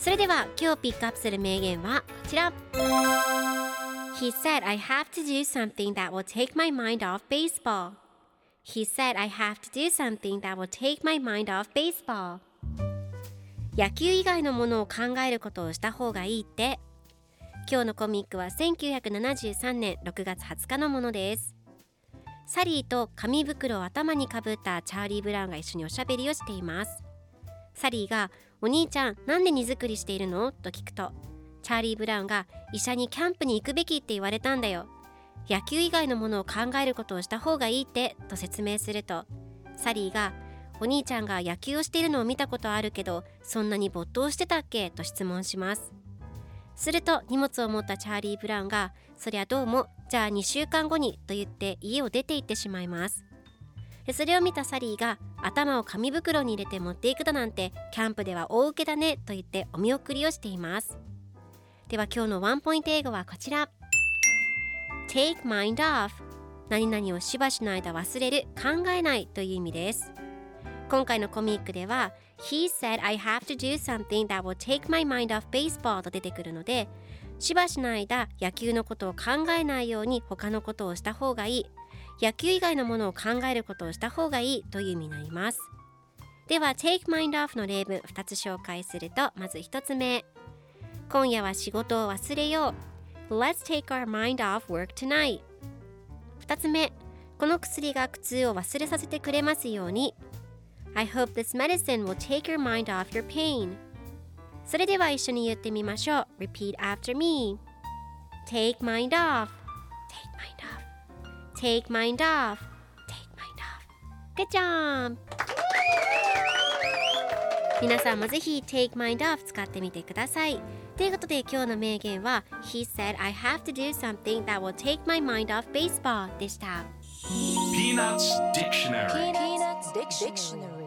それでは今日ピックアップする名言はこちら He said I have to do something that will take my mind off baseball He said I have to do something that will take my mind off baseball 野球以外のものを考えることをした方がいいって今日のコミックは1973年6月20日のものですサリーと紙袋を頭にかぶったチャーリー・ブラウンが一緒におしゃべりをしていますサリーが「お兄ちゃんなんで荷造りしているの?」と聞くとチャーリー・ブラウンが「医者にキャンプに行くべきって言われたんだよ野球以外のものを考えることをした方がいいって」と説明するとサリーが「お兄ちゃんが野球をしているのを見たことあるけどそんなに没頭してたっけ?」と質問しますすると荷物を持ったチャーリー・ブラウンが「そりゃどうもじゃあ2週間後に」と言って家を出て行ってしまいますでそれを見たサリーが頭を紙袋に入れて持っていくだなんてキャンプでは大受けだねと言ってお見送りをしています。では今日のワンポイント英語はこちら。Take mind off. 何々をしばしの間忘れる。考えないという意味です。今回のコミックでは He said I have to do something that will take my mind off baseball と出てくるのでしばしの間野球のことを考えないように他のことをした方がいい。野球以外のものを考えることをした方がいいという意味になりますでは take mind off の例文2つ紹介するとまず1つ目今夜は仕事を忘れよう Let's take our mind off work tonight 2つ目この薬が苦痛を忘れさせてくれますように I hope this medicine will take your mind off your pain それでは一緒に言ってみましょう Repeat after me Take mind off Take mind off Take mind off Take mind off Good job! 皆さんもぜひ Take mind off 使ってみてくださいということで今日の名言は He said I have to do something that will take my mind off baseball でした Peanuts Dictionary Peanuts Dictionary